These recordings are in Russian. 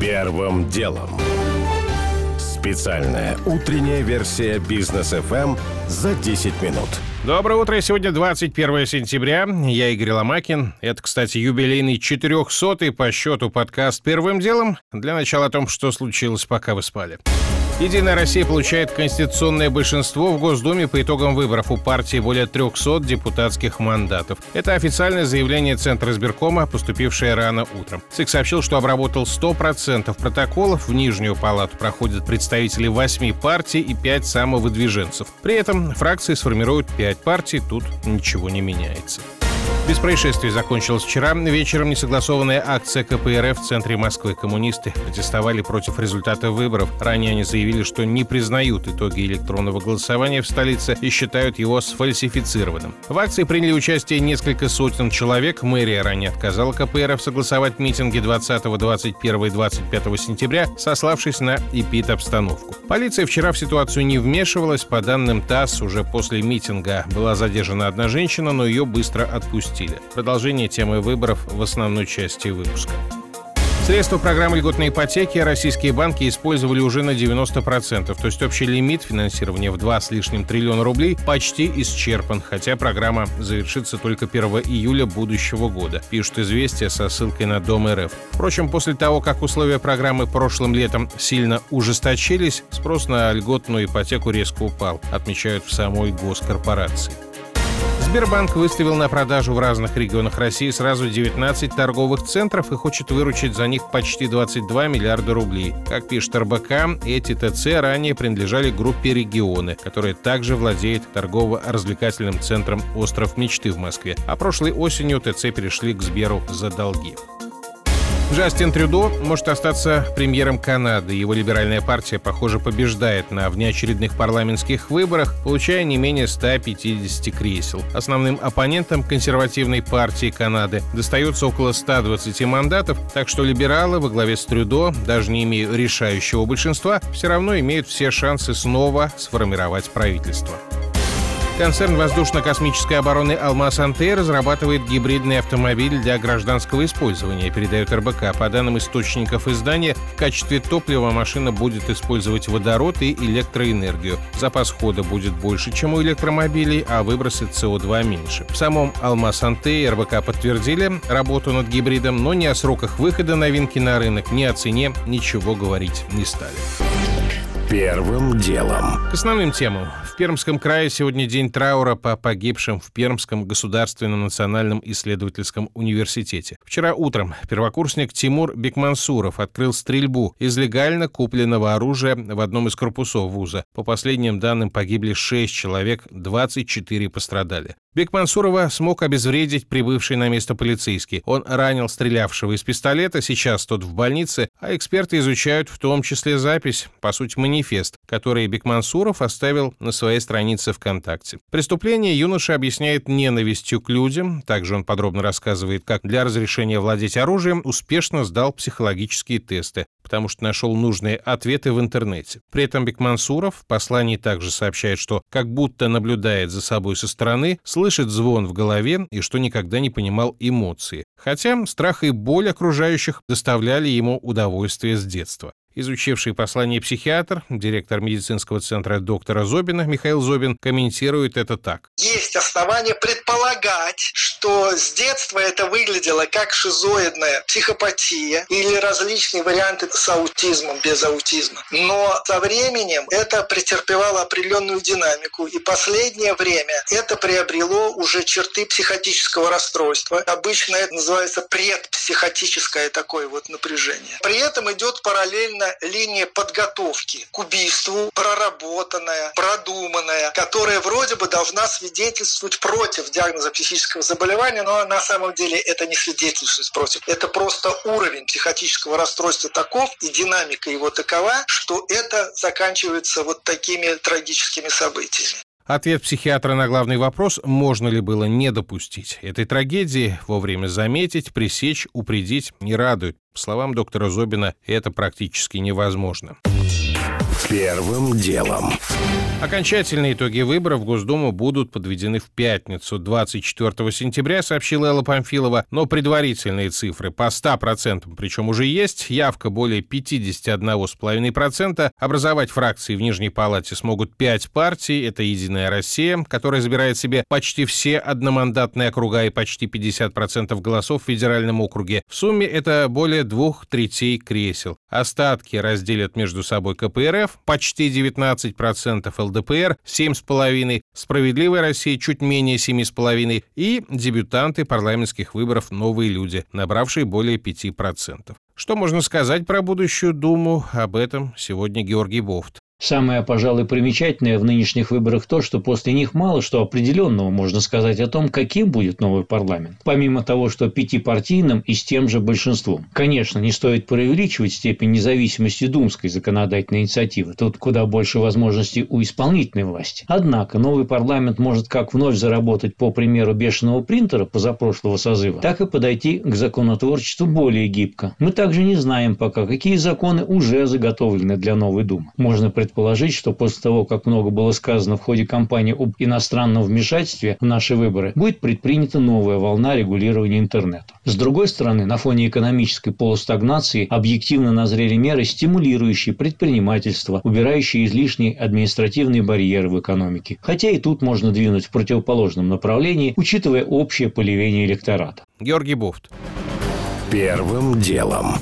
Первым делом. Специальная утренняя версия бизнес FM за 10 минут. Доброе утро. Сегодня 21 сентября. Я Игорь Ломакин. Это, кстати, юбилейный 400-й по счету подкаст «Первым делом». Для начала о том, что случилось, пока вы спали. Единая Россия получает конституционное большинство в Госдуме по итогам выборов. У партии более 300 депутатских мандатов. Это официальное заявление Центра избиркома, поступившее рано утром. ЦИК сообщил, что обработал 100% протоколов. В Нижнюю палату проходят представители 8 партий и 5 самовыдвиженцев. При этом фракции сформируют 5 партий, тут ничего не меняется. Без происшествий закончилась вчера. Вечером несогласованная акция КПРФ в центре Москвы. Коммунисты протестовали против результата выборов. Ранее они заявили, что не признают итоги электронного голосования в столице и считают его сфальсифицированным. В акции приняли участие несколько сотен человек. Мэрия ранее отказала КПРФ согласовать митинги 20, 21 и 25 сентября, сославшись на эпид-обстановку. Полиция вчера в ситуацию не вмешивалась. По данным ТАСС, уже после митинга была задержана одна женщина, но ее быстро отпустили стиля. Продолжение темы выборов в основной части выпуска. Средства программы льготной ипотеки российские банки использовали уже на 90%, то есть общий лимит финансирования в 2 с лишним триллиона рублей почти исчерпан, хотя программа завершится только 1 июля будущего года, пишут известия со ссылкой на Дом РФ. Впрочем, после того, как условия программы прошлым летом сильно ужесточились, спрос на льготную ипотеку резко упал, отмечают в самой госкорпорации. Сбербанк выставил на продажу в разных регионах России сразу 19 торговых центров и хочет выручить за них почти 22 миллиарда рублей. Как пишет РБК, эти ТЦ ранее принадлежали группе «Регионы», которая также владеет торгово-развлекательным центром «Остров мечты» в Москве. А прошлой осенью ТЦ перешли к Сберу за долги. Джастин Трюдо может остаться премьером Канады. Его либеральная партия, похоже, побеждает на внеочередных парламентских выборах, получая не менее 150 кресел. Основным оппонентом консервативной партии Канады достается около 120 мандатов, так что либералы во главе с Трюдо, даже не имея решающего большинства, все равно имеют все шансы снова сформировать правительство. Концерн воздушно-космической обороны «Алмаз-Анте» разрабатывает гибридный автомобиль для гражданского использования, передает РБК. По данным источников издания, в качестве топлива машина будет использовать водород и электроэнергию. Запас хода будет больше, чем у электромобилей, а выбросы СО2 меньше. В самом «Алмаз-Анте» и РБК подтвердили работу над гибридом, но ни о сроках выхода новинки на рынок, ни о цене ничего говорить не стали. Первым делом. К основным темам. В Пермском крае сегодня день траура по погибшим в Пермском государственном национальном исследовательском университете. Вчера утром первокурсник Тимур Бекмансуров открыл стрельбу из легально купленного оружия в одном из корпусов вуза. По последним данным погибли 6 человек, 24 пострадали. Бекмансурова смог обезвредить прибывший на место полицейский. Он ранил стрелявшего из пистолета, сейчас тот в больнице, а эксперты изучают в том числе запись, по сути манифест, который Бекмансуров оставил на своей странице ВКонтакте. Преступление юноша объясняет ненавистью к людям. Также он подробно рассказывает, как для разрешения владеть оружием успешно сдал психологические тесты потому что нашел нужные ответы в интернете. При этом Бекмансуров в послании также сообщает, что как будто наблюдает за собой со стороны, слышит звон в голове и что никогда не понимал эмоции. Хотя страх и боль окружающих доставляли ему удовольствие с детства. Изучивший послание психиатр, директор медицинского центра доктора Зобина Михаил Зобин комментирует это так. Есть основания предполагать, что с детства это выглядело как шизоидная психопатия или различные варианты с аутизмом, без аутизма. Но со временем это претерпевало определенную динамику, и последнее время это приобрело уже черты психотического расстройства. Обычно это называется предпсихотическое такое вот напряжение. При этом идет параллельно линия подготовки к убийству, проработанная, продуманная, которая вроде бы должна свидетельствовать против диагноза психического заболевания, но на самом деле это не свидетельствует против. Это просто уровень психотического расстройства таков и динамика его такова, что это заканчивается вот такими трагическими событиями. Ответ психиатра на главный вопрос, можно ли было не допустить этой трагедии, вовремя заметить, пресечь, упредить, не радует. По словам доктора Зобина, это практически невозможно. Первым делом. Окончательные итоги выборов в Госдуму будут подведены в пятницу, 24 сентября, сообщила Элла Памфилова, но предварительные цифры по 100%, причем уже есть, явка более 51,5%, образовать фракции в Нижней Палате смогут 5 партий, это «Единая Россия», которая забирает себе почти все одномандатные округа и почти 50% голосов в федеральном округе. В сумме это более двух третей кресел. Остатки разделят между собой КПРФ, почти 19%, ЛДПР 7,5%, «Справедливая Россия» чуть менее 7,5% и дебютанты парламентских выборов «Новые люди», набравшие более 5%. Что можно сказать про будущую Думу? Об этом сегодня Георгий Бофт. Самое, пожалуй, примечательное в нынешних выборах то, что после них мало что определенного можно сказать о том, каким будет новый парламент, помимо того, что пятипартийным и с тем же большинством. Конечно, не стоит преувеличивать степень независимости думской законодательной инициативы, тут куда больше возможностей у исполнительной власти. Однако новый парламент может как вновь заработать по примеру бешеного принтера позапрошлого созыва, так и подойти к законотворчеству более гибко. Мы также не знаем пока, какие законы уже заготовлены для новой думы. Можно предположить, что после того, как много было сказано в ходе кампании об иностранном вмешательстве в наши выборы, будет предпринята новая волна регулирования интернета. С другой стороны, на фоне экономической полустагнации объективно назрели меры, стимулирующие предпринимательство, убирающие излишние административные барьеры в экономике. Хотя и тут можно двинуть в противоположном направлении, учитывая общее поливение электората. Георгий Буфт. Первым делом.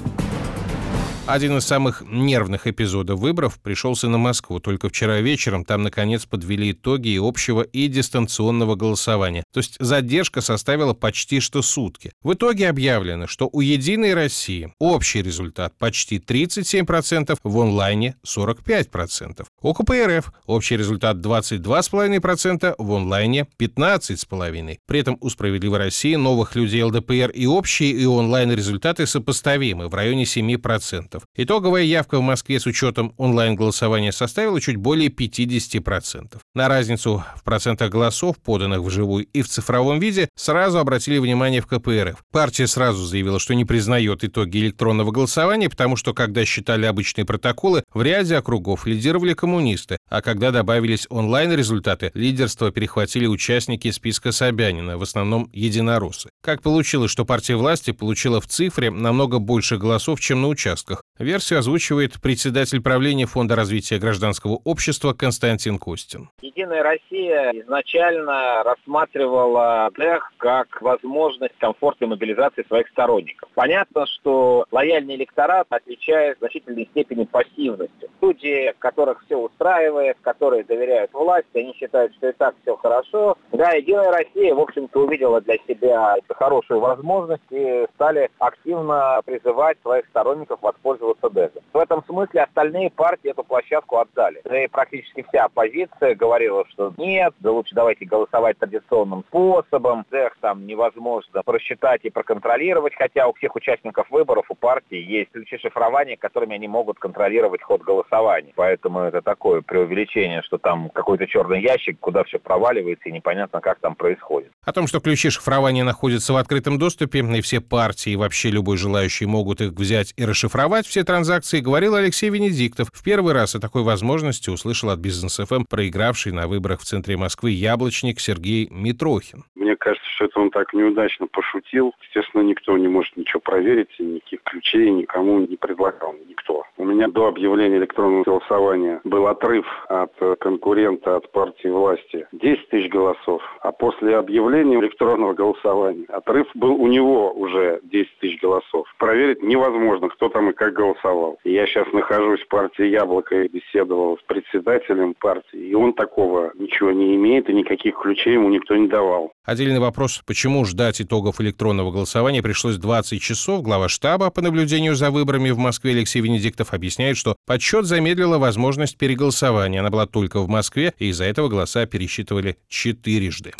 Один из самых нервных эпизодов выборов пришелся на Москву. Только вчера вечером там, наконец, подвели итоги и общего, и дистанционного голосования. То есть задержка составила почти что сутки. В итоге объявлено, что у «Единой России» общий результат почти 37%, в онлайне 45%. У КПРФ общий результат 22,5%, в онлайне 15,5%. При этом у «Справедливой России», новых людей ЛДПР и общие, и онлайн результаты сопоставимы в районе 7%. Итоговая явка в Москве с учетом онлайн-голосования составила чуть более 50%. На разницу в процентах голосов, поданных вживую и в цифровом виде, сразу обратили внимание в КПРФ. Партия сразу заявила, что не признает итоги электронного голосования, потому что, когда считали обычные протоколы, в ряде округов лидировали коммунисты, а когда добавились онлайн-результаты, лидерство перехватили участники списка Собянина, в основном единороссы. Как получилось, что партия власти получила в цифре намного больше голосов, чем на участках? Версию озвучивает председатель правления Фонда развития гражданского общества Константин Костин. Единая Россия изначально рассматривала ДЭХ как возможность комфортной мобилизации своих сторонников. Понятно, что лояльный электорат отличает в значительной степени пассивностью. Люди, которых все устраивает, которые доверяют власти, они считают, что и так все хорошо. Да, Единая Россия, в общем-то, увидела для себя хорошую возможность и стали активно призывать своих сторонников воспользоваться ДЭГом. В этом смысле остальные партии эту площадку отдали. Да и практически вся оппозиция говорила, что нет, да лучше давайте голосовать традиционным способом. ДЭГ там невозможно просчитать и проконтролировать, хотя у всех участников выборов у партии есть ключи шифрования, которыми они могут контролировать ход голосования. Поэтому это такое преувеличение, что там какой-то черный ящик, куда все проваливается и непонятно, как там происходит. О том, что ключи шифрования находятся в открытом доступе, и все партии и вообще любой желающий могут их взять и расшифровать все транзакции, говорил Алексей Венедиктов. В первый раз о такой возможности услышал от Бизнес ФМ эм проигравший на выборах в центре Москвы яблочник Сергей Митрохин. Мне кажется, что это он так неудачно пошутил. Естественно, никто не может ничего проверить, и никаких ключей никому не предлагал. Никто. У меня до объявления электронного голосования был отрыв от конкурента, от партии власти 10 тысяч голосов. А после объявления электронного голосования отрыв был у него уже 10 тысяч голосов. Проверить невозможно, кто там и как голосовал. Я сейчас нахожусь в партии «Яблоко» и беседовал с председателем партии, и он такого ничего не имеет, и никаких ключей ему никто не давал. Отдельный вопрос, почему ждать итогов электронного голосования пришлось 20 часов. Глава штаба по наблюдению за выборами в Москве Алексей Венедиктов объясняет, что подсчет замедлила возможность переголосования. Она была только в Москве, и из-за этого голоса пересчитывали четырежды.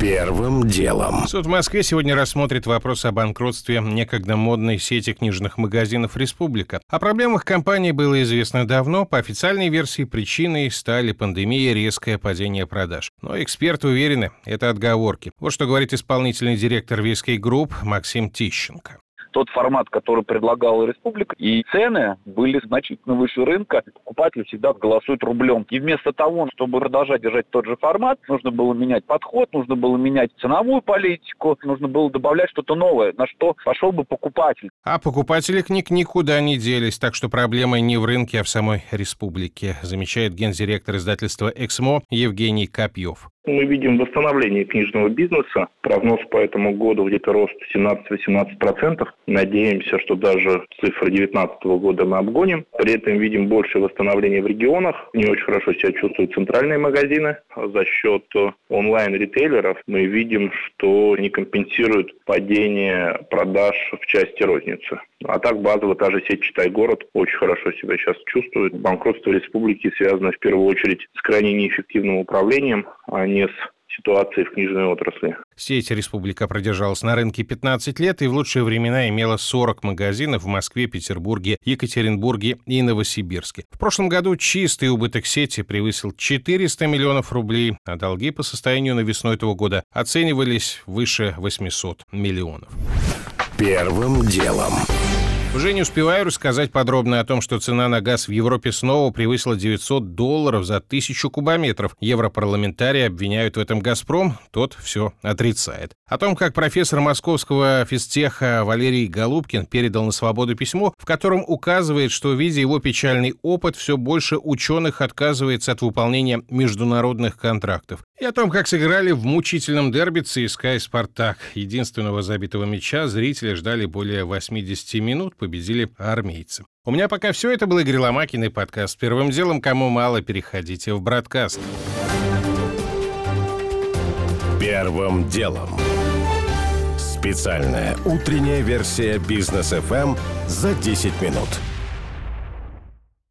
Первым делом. Суд в Москве сегодня рассмотрит вопрос о банкротстве некогда модной сети книжных магазинов «Республика». О проблемах компании было известно давно. По официальной версии причиной стали пандемия и резкое падение продаж. Но эксперты уверены, это отговорки. Вот что говорит исполнительный директор Виской Group Максим Тищенко. Тот формат, который предлагала республика, и цены были значительно выше рынка. Покупатель всегда голосует рублем. И вместо того, чтобы продолжать держать тот же формат, нужно было менять подход, нужно было менять ценовую политику, нужно было добавлять что-то новое, на что пошел бы покупатель. А покупатели книг никуда не делись, так что проблема не в рынке, а в самой республике, замечает гендиректор издательства «Эксмо» Евгений Копьев мы видим восстановление книжного бизнеса. Прогноз по этому году где-то рост 17-18%. Надеемся, что даже цифры 2019 года мы обгоним. При этом видим больше восстановления в регионах. Не очень хорошо себя чувствуют центральные магазины. За счет онлайн-ритейлеров мы видим, что не компенсируют падение продаж в части розницы. А так базово та же сеть «Читай город» очень хорошо себя сейчас чувствует. Банкротство республики связано в первую очередь с крайне неэффективным управлением, а не с ситуацией в книжной отрасли. Сеть «Республика» продержалась на рынке 15 лет и в лучшие времена имела 40 магазинов в Москве, Петербурге, Екатеринбурге и Новосибирске. В прошлом году чистый убыток сети превысил 400 миллионов рублей, а долги по состоянию на весну этого года оценивались выше 800 миллионов. Первым делом. Уже не успеваю рассказать подробно о том, что цена на газ в Европе снова превысила 900 долларов за тысячу кубометров. Европарламентарии обвиняют в этом «Газпром», тот все отрицает. О том, как профессор московского физтеха Валерий Голубкин передал на свободу письмо, в котором указывает, что, видя его печальный опыт, все больше ученых отказывается от выполнения международных контрактов. И о том, как сыграли в мучительном дерби ЦСКА и «Спартак». Единственного забитого мяча зрители ждали более 80 минут, победили армейцы. У меня пока все. Это был Игорь Ломакин и подкаст «Первым делом». Кому мало, переходите в «Браткаст». Первым делом. Специальная утренняя версия «Бизнес FM за 10 минут».